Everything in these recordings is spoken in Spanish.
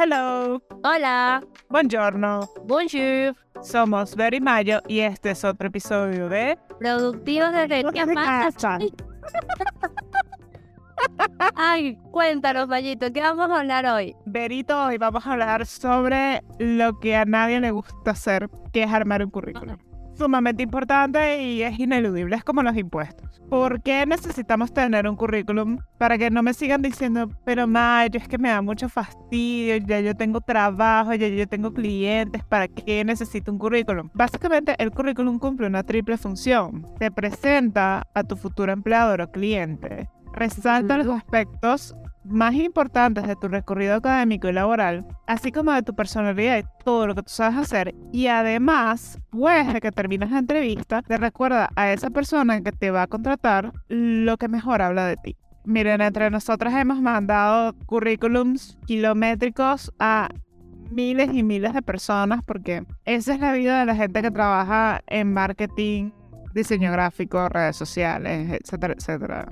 Hello, Hola, buongiorno. bonjour, Somos Very Mayo y este es otro episodio de productivos Desde casa. Ay, cuéntanos, Mayito, ¿qué vamos a hablar hoy? Verito. Hoy vamos a hablar sobre lo que a nadie le gusta hacer, que es armar un currículum. Sumamente importante y es ineludible, es como los impuestos. ¿Por qué necesitamos tener un currículum? Para que no me sigan diciendo, pero Mayo, es que me da mucho fastidio, ya yo tengo trabajo, ya yo tengo clientes, ¿para qué necesito un currículum? Básicamente el currículum cumple una triple función. Te presenta a tu futuro empleador o cliente, resalta los aspectos más importantes de tu recorrido académico y laboral, así como de tu personalidad y todo lo que tú sabes hacer. Y además, después de que termines la entrevista, te recuerda a esa persona que te va a contratar lo que mejor habla de ti. Miren, entre nosotras hemos mandado currículums kilométricos a miles y miles de personas porque esa es la vida de la gente que trabaja en marketing, diseño gráfico, redes sociales, etcétera, etcétera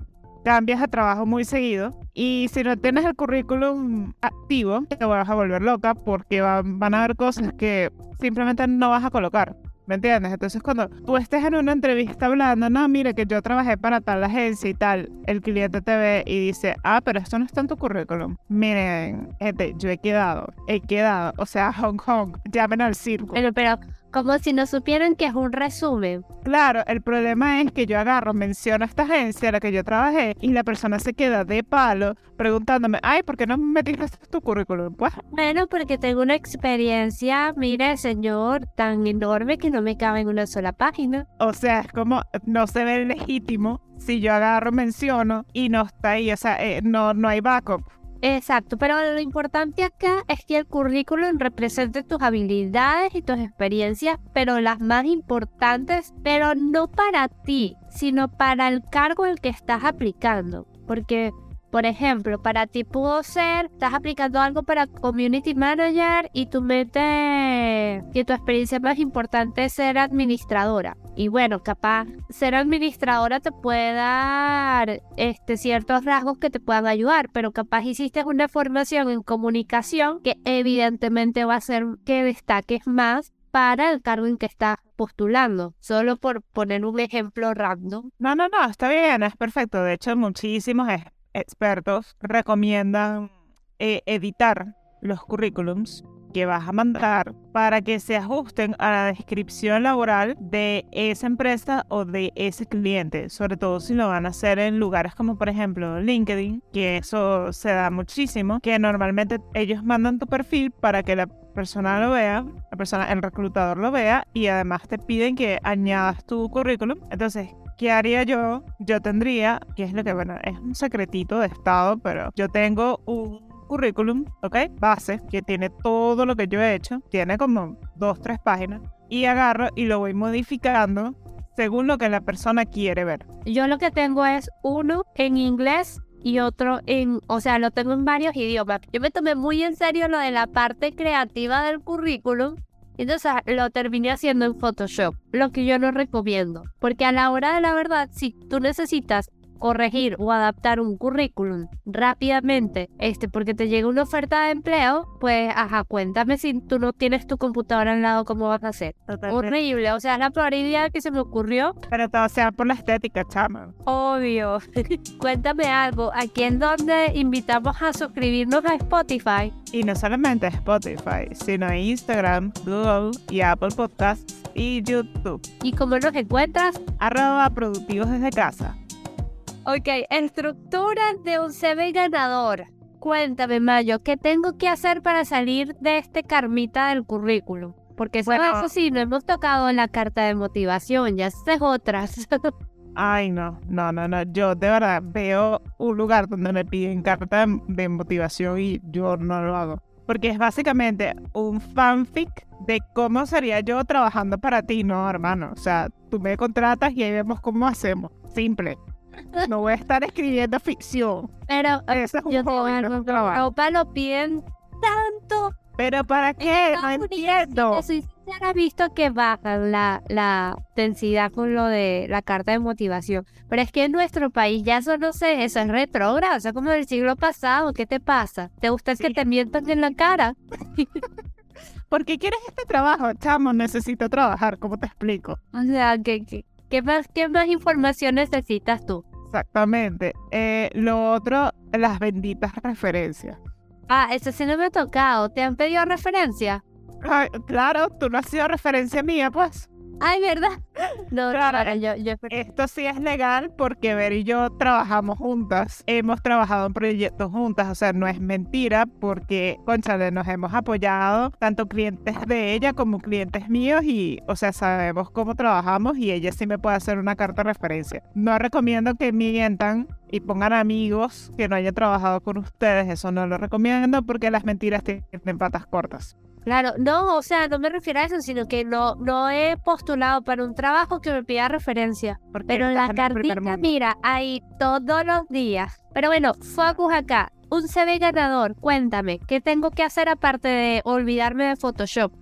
cambias de trabajo muy seguido y si no tienes el currículum activo, te vas a volver loca porque va- van a haber cosas que simplemente no vas a colocar. ¿Me entiendes? Entonces cuando tú estés en una entrevista hablando, no, mire que yo trabajé para tal agencia y tal, el cliente te ve y dice, ah, pero esto no está en tu currículum. Miren, gente, yo he quedado, he quedado, o sea, Hong Kong, llamen al circo. Pero, pero, como si no supieran que es un resumen. Claro, el problema es que yo agarro, menciono a esta agencia a la que yo trabajé y la persona se queda de palo preguntándome, ay, ¿por qué no metiste tu currículum? Pues, Bueno, porque tengo una experiencia, mire, señor, tan enorme que no me cabe en una sola página. o sea, es como, no se ve legítimo si yo agarro, menciono y no está ahí, o sea, eh, no, no hay backup. Exacto, pero lo importante acá es que el currículum represente tus habilidades y tus experiencias, pero las más importantes, pero no para ti, sino para el cargo al que estás aplicando. Porque, por ejemplo, para ti pudo ser, estás aplicando algo para Community Manager y tú metes que tu experiencia más importante es ser administradora. Y bueno, capaz ser administradora te puede dar este, ciertos rasgos que te puedan ayudar, pero capaz hiciste una formación en comunicación que evidentemente va a hacer que destaques más para el cargo en que estás postulando, solo por poner un ejemplo random. No, no, no, está bien, es perfecto. De hecho, muchísimos expertos recomiendan eh, editar los currículums que vas a mandar para que se ajusten a la descripción laboral de esa empresa o de ese cliente, sobre todo si lo van a hacer en lugares como por ejemplo LinkedIn, que eso se da muchísimo, que normalmente ellos mandan tu perfil para que la persona lo vea, la persona, el reclutador lo vea y además te piden que añadas tu currículum. Entonces, ¿qué haría yo? Yo tendría, que es lo que, bueno, es un secretito de estado, pero yo tengo un currículum, ¿ok? Base, que tiene todo lo que yo he hecho, tiene como dos, tres páginas, y agarro y lo voy modificando según lo que la persona quiere ver. Yo lo que tengo es uno en inglés y otro en, o sea, lo tengo en varios idiomas. Yo me tomé muy en serio lo de la parte creativa del currículum. Entonces lo terminé haciendo en Photoshop, lo que yo no recomiendo. Porque a la hora de la verdad, si tú necesitas corregir o adaptar un currículum rápidamente, este, porque te llega una oferta de empleo, pues, ajá, cuéntame si tú no tienes tu computadora al lado, ¿cómo vas a hacer? Horrible, o sea, es la peor idea que se me ocurrió Pero todo sea por la estética, chama. Obvio. Cuéntame algo. Aquí en donde invitamos a suscribirnos a Spotify. Y no solamente Spotify, sino Instagram, Google y Apple Podcasts y YouTube. ¿Y cómo nos encuentras? Arroba productivos desde casa. Ok, estructura de un CV ganador. Cuéntame, Mayo, ¿qué tengo que hacer para salir de este karmita del currículum? Porque eso, Bueno. eso sí, no hemos tocado en la carta de motivación, ya es otras. Ay, no, no, no, no. Yo de verdad veo un lugar donde me piden carta de, de motivación y yo no lo hago. Porque es básicamente un fanfic de cómo sería yo trabajando para ti, no, hermano. O sea, tú me contratas y ahí vemos cómo hacemos. Simple. No voy a estar escribiendo ficción. Pero Eso es un yo hobby, no digo es un. Europa lo piden tanto. ¿Pero para qué? No Unidos, entiendo. si soy has visto que bajan la, la densidad con lo de la carta de motivación. Pero es que en nuestro país ya eso no sé, eso es retrógrado, o sea, como del siglo pasado. ¿Qué te pasa? ¿Te gusta que te mientan en la cara? ¿Por qué quieres este trabajo? Chamo, necesito trabajar, ¿cómo te explico? O sea, ¿qué, qué, más, qué más información necesitas tú? Exactamente. Eh, lo otro, las benditas referencias. Ah, eso sí no me ha tocado. ¿Te han pedido referencia? claro, tú no has sido referencia mía, pues. Ay, ¿verdad? No, claro, yo, Esto sí es legal porque Ver y yo trabajamos juntas. Hemos trabajado en proyectos juntas, o sea, no es mentira porque, conchale, nos hemos apoyado tanto clientes de ella como clientes míos y, o sea, sabemos cómo trabajamos y ella sí me puede hacer una carta de referencia. No recomiendo que mientan y pongan amigos que no hayan trabajado con ustedes, eso no lo recomiendo porque las mentiras tienen patas cortas. Claro, no, o sea, no me refiero a eso, sino que no, no he postulado para un trabajo que me pida referencia. Pero la cartita, mira, ahí todos los días. Pero bueno, focus acá. Un CV ganador, cuéntame, ¿qué tengo que hacer aparte de olvidarme de Photoshop?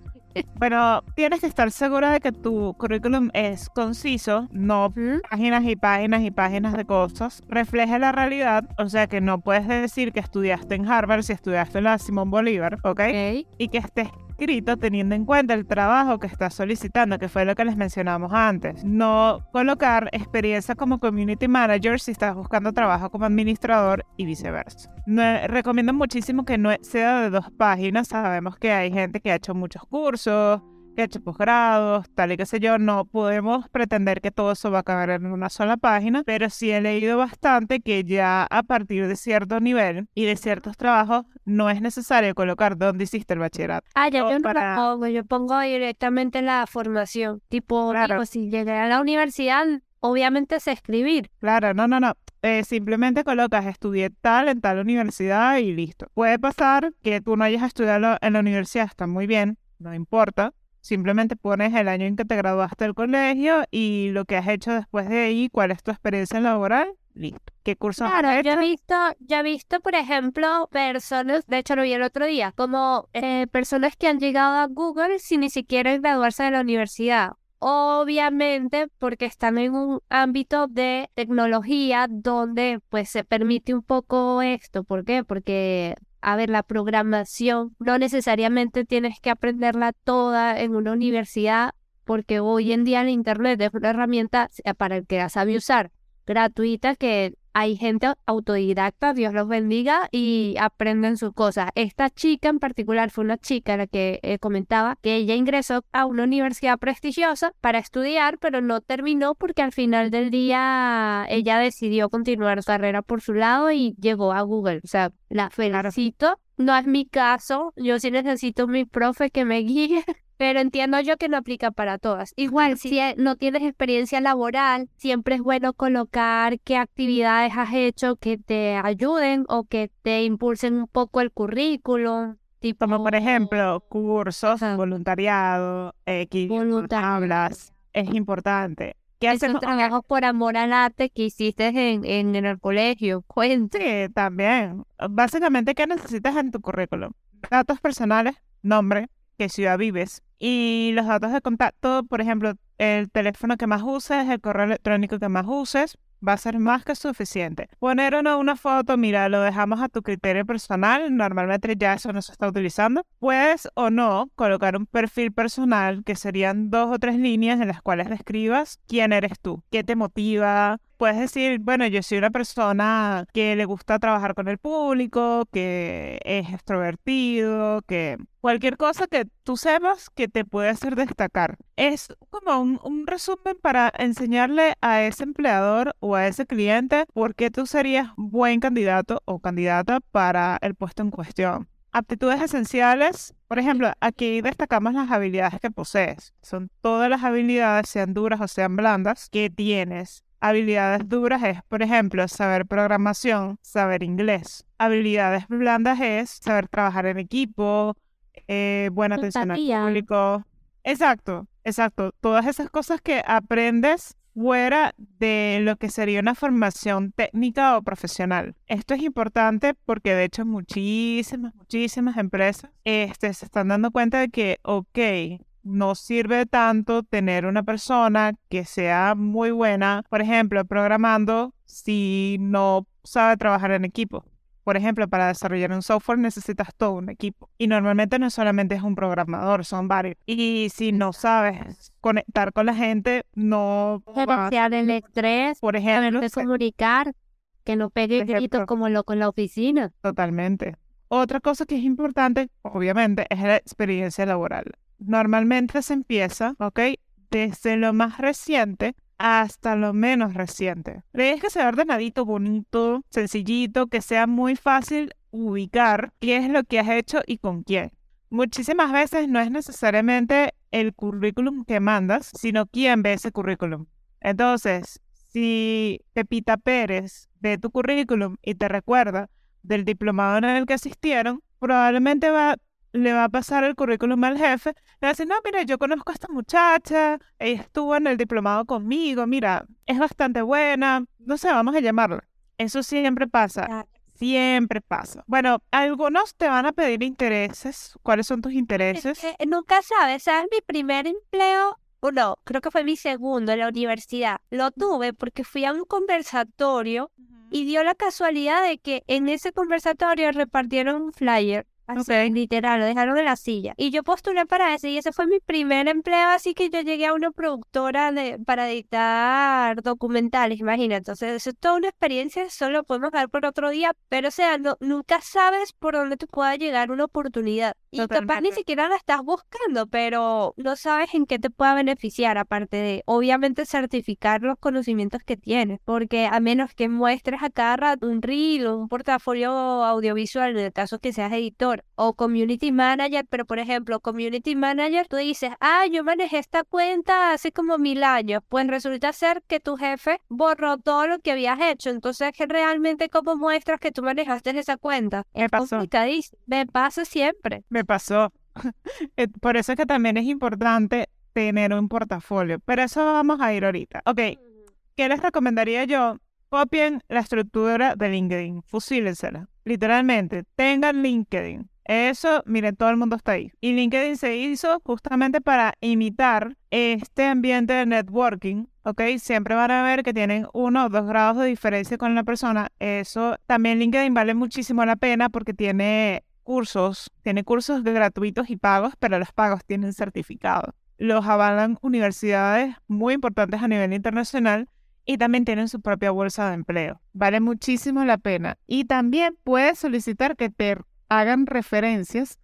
Bueno, tienes que estar segura de que tu currículum es conciso, no páginas y páginas y páginas de cosas, refleje la realidad, o sea que no puedes decir que estudiaste en Harvard si estudiaste en la Simón Bolívar, ¿ok? Y que estés teniendo en cuenta el trabajo que estás solicitando, que fue lo que les mencionamos antes. No colocar experiencia como community manager si estás buscando trabajo como administrador y viceversa. Recomiendo muchísimo que no sea de dos páginas. Sabemos que hay gente que ha hecho muchos cursos que ha hecho posgrados, tal y qué sé yo, no podemos pretender que todo eso va a caber en una sola página, pero sí he leído bastante que ya a partir de cierto nivel y de ciertos trabajos no es necesario colocar dónde hiciste el bachillerato. Ah, ya yo no lo pongo, yo pongo directamente la formación, tipo, claro. si llegué a la universidad, obviamente sé escribir. Claro, no, no, no. Eh, simplemente colocas estudié tal en tal universidad y listo. Puede pasar que tú no hayas estudiado en la universidad, está muy bien, no importa. Simplemente pones el año en que te graduaste del colegio y lo que has hecho después de ahí, cuál es tu experiencia laboral, listo. ¿Qué cursos claro, has hecho? Yo he visto, yo he visto, por ejemplo, personas, de hecho lo vi el otro día, como eh, personas que han llegado a Google sin ni siquiera graduarse de la universidad. Obviamente porque están en un ámbito de tecnología donde pues se permite un poco esto. ¿Por qué? Porque a ver, la programación no necesariamente tienes que aprenderla toda en una universidad, porque hoy en día el Internet es una herramienta eh, para el que la sabe usar, gratuita, que hay gente autodidacta, Dios los bendiga, y aprenden sus cosas. Esta chica en particular fue una chica la que eh, comentaba que ella ingresó a una universidad prestigiosa para estudiar, pero no terminó porque al final del día ella decidió continuar su carrera por su lado y llegó a Google. O sea, la felicito. No es mi caso, yo sí necesito mi profe que me guíe pero entiendo yo que no aplica para todas. Igual, si e, no tienes experiencia laboral, siempre es bueno colocar qué actividades has hecho que te ayuden o que te impulsen un poco el currículum. Tipo, Como por ejemplo, cursos, voluntariado, X, hablas, es importante. ¿Qué Esos trabajos por amor al arte que hiciste en, en, el colegio, cuente. Sí, también. Básicamente, ¿qué necesitas en tu currículum? Datos personales, nombre, qué ciudad vives, y los datos de contacto, por ejemplo, el teléfono que más uses, el correo electrónico que más uses, va a ser más que suficiente. Poner o no una foto, mira, lo dejamos a tu criterio personal, normalmente ya eso no se está utilizando. Puedes o no colocar un perfil personal que serían dos o tres líneas en las cuales describas quién eres tú, qué te motiva, puedes decir, bueno, yo soy una persona que le gusta trabajar con el público, que es extrovertido, que cualquier cosa que tú sepas que te puede hacer destacar. Es como un, resumen para enseñarle a ese empleador o a ese cliente por qué tú serías buen candidato o candidata para el puesto en cuestión. Aptitudes esenciales, por ejemplo, aquí destacamos las habilidades que posees. Son todas las habilidades, sean duras o sean blandas, que tienes Habilidades duras es, por ejemplo, saber programación, saber inglés. Habilidades blandas es saber trabajar en equipo, eh, buena atención al público. Exacto, exacto. Todas esas cosas que aprendes fuera de lo que sería una formación técnica o profesional. Esto es importante porque de hecho muchísimas, muchísimas empresas este, se están dando cuenta de que, ok, no sirve tanto tener una persona que sea muy buena, por ejemplo, programando si no sabe trabajar en equipo. Por ejemplo, para desarrollar un software necesitas todo un equipo. Y normalmente no solamente es un programador, son varios. Y si no sabes conectar con la gente, no Gerenciar el estrés, Por ejemplo, se- comunicar, que no pegue gritos como loco en la oficina. Totalmente. Otra cosa que es importante, obviamente, es la experiencia laboral. Normalmente se empieza, ¿ok? Desde lo más reciente hasta lo menos reciente. Tienes que ser ordenadito, bonito, sencillito, que sea muy fácil ubicar qué es lo que has hecho y con quién. Muchísimas veces no es necesariamente el currículum que mandas, sino quién ve ese currículum. Entonces, si Pepita Pérez ve tu currículum y te recuerda del diplomado en el que asistieron, probablemente va, le va a pasar el currículum al jefe. Le va a decir, no, mira, yo conozco a esta muchacha, ella estuvo en el diplomado conmigo, mira, es bastante buena, no sé, vamos a llamarla. Eso siempre pasa, siempre pasa. Bueno, algunos te van a pedir intereses. ¿Cuáles son tus Es intereses? que nunca sabes, ¿sabes? Mi primer empleo, o no, creo que fue mi segundo en la universidad. Lo tuve porque fui a un conversatorio y dio la casualidad de que en ese conversatorio repartieron un flyer. Así, Ok. literal, lo dejaron en la silla. Y yo postulé para ese y ese fue mi primer empleo, así que yo llegué a una productora de, para editar documentales, imagínate. Entonces, eso es toda una experiencia, eso lo podemos ver por otro día, pero o sea, no, nunca sabes por dónde te pueda llegar una oportunidad. Y capaz ni Totalmente. siquiera la estás buscando, pero no sabes en qué te pueda beneficiar, aparte de, obviamente, certificar los conocimientos que tienes, porque a menos que muestres a cada rato un reel o un portafolio audiovisual, en el caso que seas editor o community manager, pero por ejemplo, community manager, tú dices, ah, yo manejé esta cuenta hace como mil años, pues resulta ser que tu jefe borró todo lo que habías hecho, entonces realmente cómo muestras que tú manejaste esa cuenta. Me pasó. me pasa siempre. Me pasó. Eh, Por eso es que también es importante tener un portafolio. Pero eso vamos a ir ahorita. Ok, ¿qué les recomendaría yo? Copien la estructura de LinkedIn, fusílensela. Literalmente, tengan LinkedIn. Eso, miren, todo el mundo está ahí. Y LinkedIn se hizo justamente para imitar este ambiente de networking, ¿ok? Siempre van a ver que tienen uno o dos grados de diferencia con la persona. Eso también LinkedIn vale muchísimo la pena porque tiene cursos, tiene cursos gratuitos y pagos, pero los pagos tienen certificado. Los avalan universidades muy importantes a nivel internacional y también tienen su propia bolsa de empleo. Vale muchísimo la pena. Y también puedes solicitar que te hagan referencias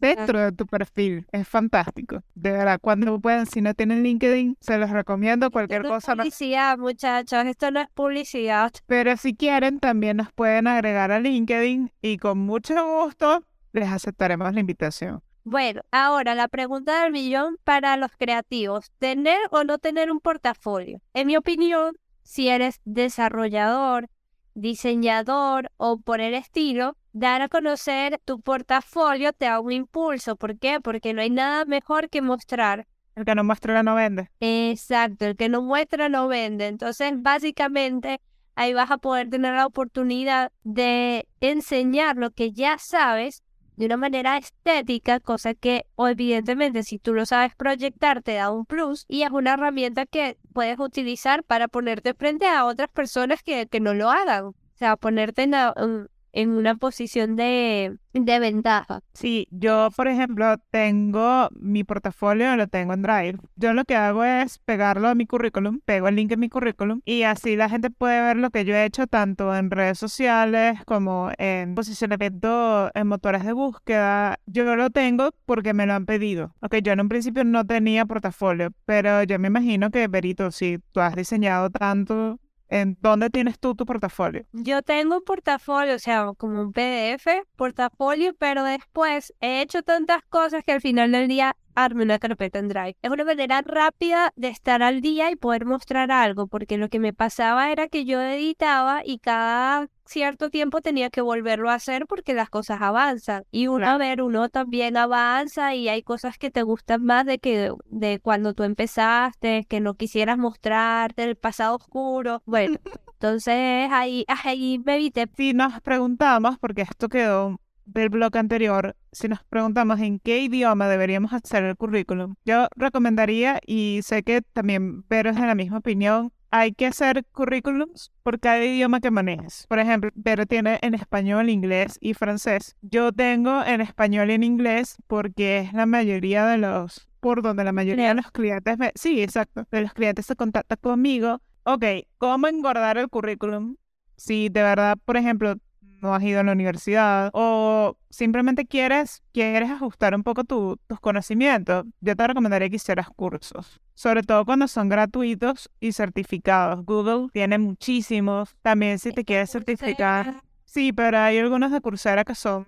dentro de tu perfil. Es fantástico. De verdad, cuando puedan, si no tienen LinkedIn, se los recomiendo cualquier Esto no es cosa. no- publicidad, muchachos, esto no es publicidad. Pero si quieren, también nos pueden agregar a LinkedIn y con mucho gusto les aceptaremos la invitación. Bueno, ahora la pregunta del millón para los creativos, ¿tener o no tener un portafolio? En mi opinión, si eres desarrollador, diseñador o por el estilo, dar a conocer tu portafolio te da un impulso. ¿Por qué? Porque no hay nada mejor que mostrar. El que no muestra no vende. Exacto, el que no muestra no vende. Entonces, básicamente, ahí vas a poder tener la oportunidad de enseñar lo que ya sabes de una manera estética, cosa que evidentemente si tú lo sabes proyectar te da un plus y es una herramienta que puedes utilizar para ponerte frente a otras personas que, que no lo hagan. O sea, ponerte en- en una posición de, de ventaja. Sí, yo, por ejemplo, tengo mi portafolio, lo tengo en Drive. Yo lo que hago es pegarlo a mi currículum, pego el link en mi currículum y así la gente puede ver lo que yo he hecho tanto en redes sociales como en posicionamiento en motores de búsqueda. Yo lo tengo porque me lo han pedido. Ok, yo en un principio no tenía portafolio, pero yo me imagino que, Berito, si tú has diseñado tanto, ¿en dónde tienes tú tu portafolio? Yo tengo un portafolio, o sea, como un PDF, portafolio, pero después he hecho tantas cosas que al final del día arme una carpeta en Drive. Es una manera rápida de estar al día y poder mostrar algo, porque lo que me pasaba era que yo editaba y cada cierto tiempo tenía que volverlo a hacer porque las cosas avanzan. Y uno, a ver, uno también avanza y hay cosas que te gustan más de que de cuando tú empezaste, que no quisieras mostrar del pasado oscuro. Bueno, entonces ahí, ahí me evité. Si nos preguntamos, porque esto quedó del blog anterior, si nos preguntamos en qué idioma deberíamos hacer el currículum, yo recomendaría, y sé que también Vero es de la misma opinión, hay que hacer currículums por cada idioma que manejes. Por ejemplo, Vero tiene en español, inglés y francés. Yo tengo en español y en inglés porque es la mayoría de los, por donde la mayoría de los clientes, me, sí, exacto, de los clientes se contactan conmigo. Ok, ¿cómo engordar el currículum? Si de verdad, por ejemplo, no has ido a la universidad o simplemente quieres, quieres ajustar un poco tus conocimientos, yo te recomendaría que hicieras cursos, sobre todo cuando son gratuitos y certificados. Google tiene muchísimos, también si te quieres certificar. Sí, pero hay algunos de Coursera que son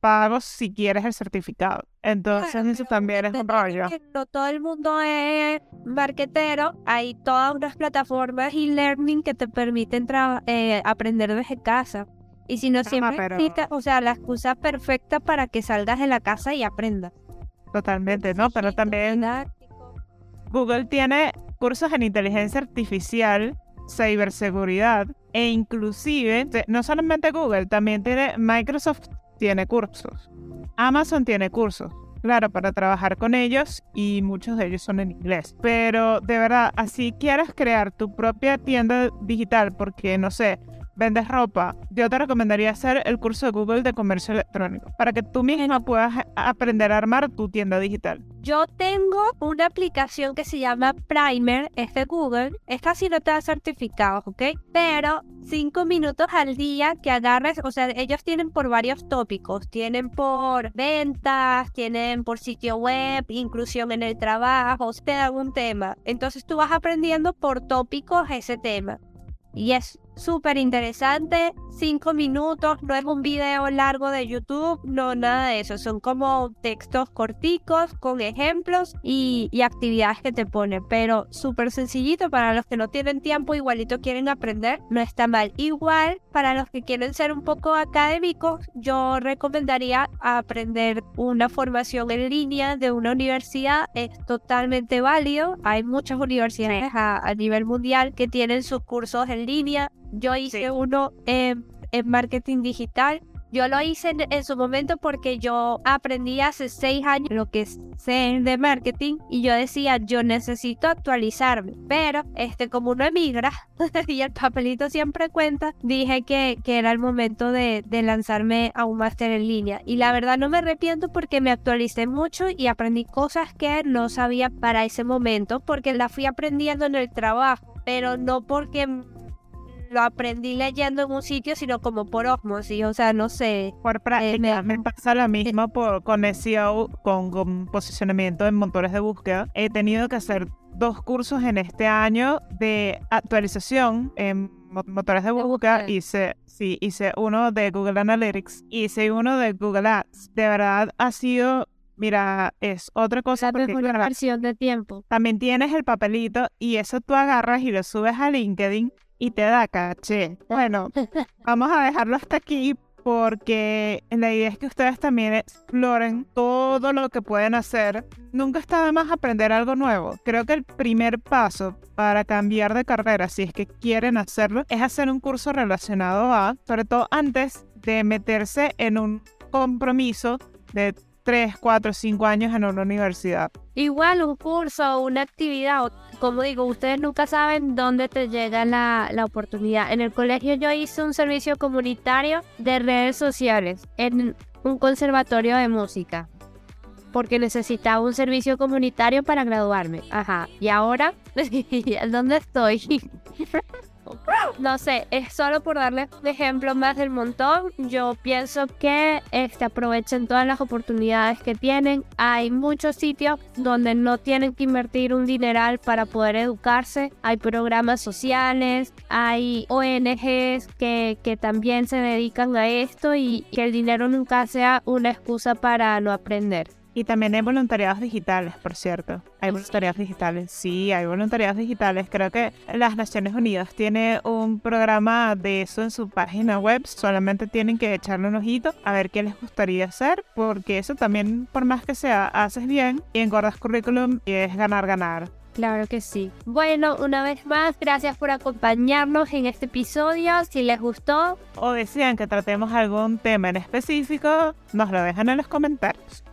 pagos si quieres el certificado. Entonces eso también es un rollo. no todo el mundo es marketero. Hay todas unas plataformas y learning que te permiten eh, aprender desde casa. Y si no siempre o sea, la excusa perfecta para que salgas de la casa y aprendas. Totalmente, ¿no? Pero también Google tiene cursos en inteligencia artificial, ciberseguridad e inclusive, no solamente Google, también tiene Microsoft tiene cursos. Amazon tiene cursos. Claro, para trabajar con ellos y muchos de ellos son en inglés. Pero de verdad, así quieras crear tu propia tienda digital porque, no sé, vendes ropa, yo te recomendaría hacer el curso de Google de comercio electrónico para que tú misma puedas aprender a armar tu tienda digital. Yo tengo una aplicación que se llama Primer, es de Google. Esta sí no te da certificados, ¿ok? Pero cinco minutos al día que agarres, o sea, ellos tienen por varios tópicos. Tienen por ventas, tienen por sitio web, inclusión en el trabajo, te dan un tema. Entonces tú vas aprendiendo por tópicos ese tema. Y es súper interesante, cinco minutos, no es un video largo de YouTube, no nada de eso, son como textos corticos con ejemplos y, actividades que te pone, pero súper sencillito para los que no tienen tiempo, igualito quieren aprender, no está mal. Igual para los que quieren ser un poco académicos, yo recomendaría aprender una formación en línea de una universidad, es totalmente válido, hay muchas universidades a, a nivel mundial que tienen sus cursos en línea, yo hice uno en, marketing digital. Yo lo hice en, su momento porque yo aprendí hace seis años lo que sé de marketing y yo decía, yo necesito actualizarme. Pero, este, como uno emigra y el papelito siempre cuenta, dije que, que era el momento de, de lanzarme a un máster en línea. Y la verdad no me arrepiento porque me actualicé mucho y aprendí cosas que no sabía para ese momento porque las fui aprendiendo en el trabajo, pero no porque lo aprendí leyendo en un sitio, sino como por osmosis, o sea, no sé. Por práctica, me, pasa lo mismo por, con SEO, con, posicionamiento en motores de búsqueda. He tenido que hacer dos cursos en este año de actualización en motores de búsqueda. Hice, sí, hice uno de Google Analytics, hice uno de Google Ads. De verdad ha sido Mira, es otra cosa. La porque, de tiempo. También tienes el papelito y eso tú agarras y lo subes a LinkedIn y te da caché. Bueno, vamos a dejarlo hasta aquí porque la idea es que ustedes también exploren todo lo que pueden hacer. Nunca está de más aprender algo nuevo. Creo que el primer paso para cambiar de carrera, si es que quieren hacerlo, es hacer un curso relacionado a, sobre todo antes de meterse en un compromiso de 3, 4, 5 años en una universidad. Igual un curso, una actividad, como digo, ustedes nunca saben dónde te llega la, la, oportunidad. En el colegio yo hice un servicio comunitario de redes sociales en un conservatorio de música. Porque necesitaba un servicio comunitario para graduarme. Ajá. Y ahora, ¿dónde estoy? No sé, es solo por darles un ejemplo más del montón. Yo pienso que este, aprovechen todas las oportunidades que tienen. Hay muchos sitios donde no tienen que invertir un dineral para poder educarse. Hay programas sociales, hay ONGs que, que también se dedican a esto y que el dinero nunca sea una excusa para no aprender. Y también hay voluntariados digitales, por cierto. Hay voluntariados digitales, sí, hay voluntariados digitales. Creo que las Naciones Unidas tiene un programa de eso en su página web. Solamente tienen que echarle un ojito a ver qué les gustaría hacer, porque eso también, por más que sea, haces bien y engordas currículum y es ganar, ganar. Claro que sí. Bueno, una vez más, gracias por acompañarnos en este episodio. Si les gustó o desean que tratemos algún tema en específico, nos lo dejan en los comentarios.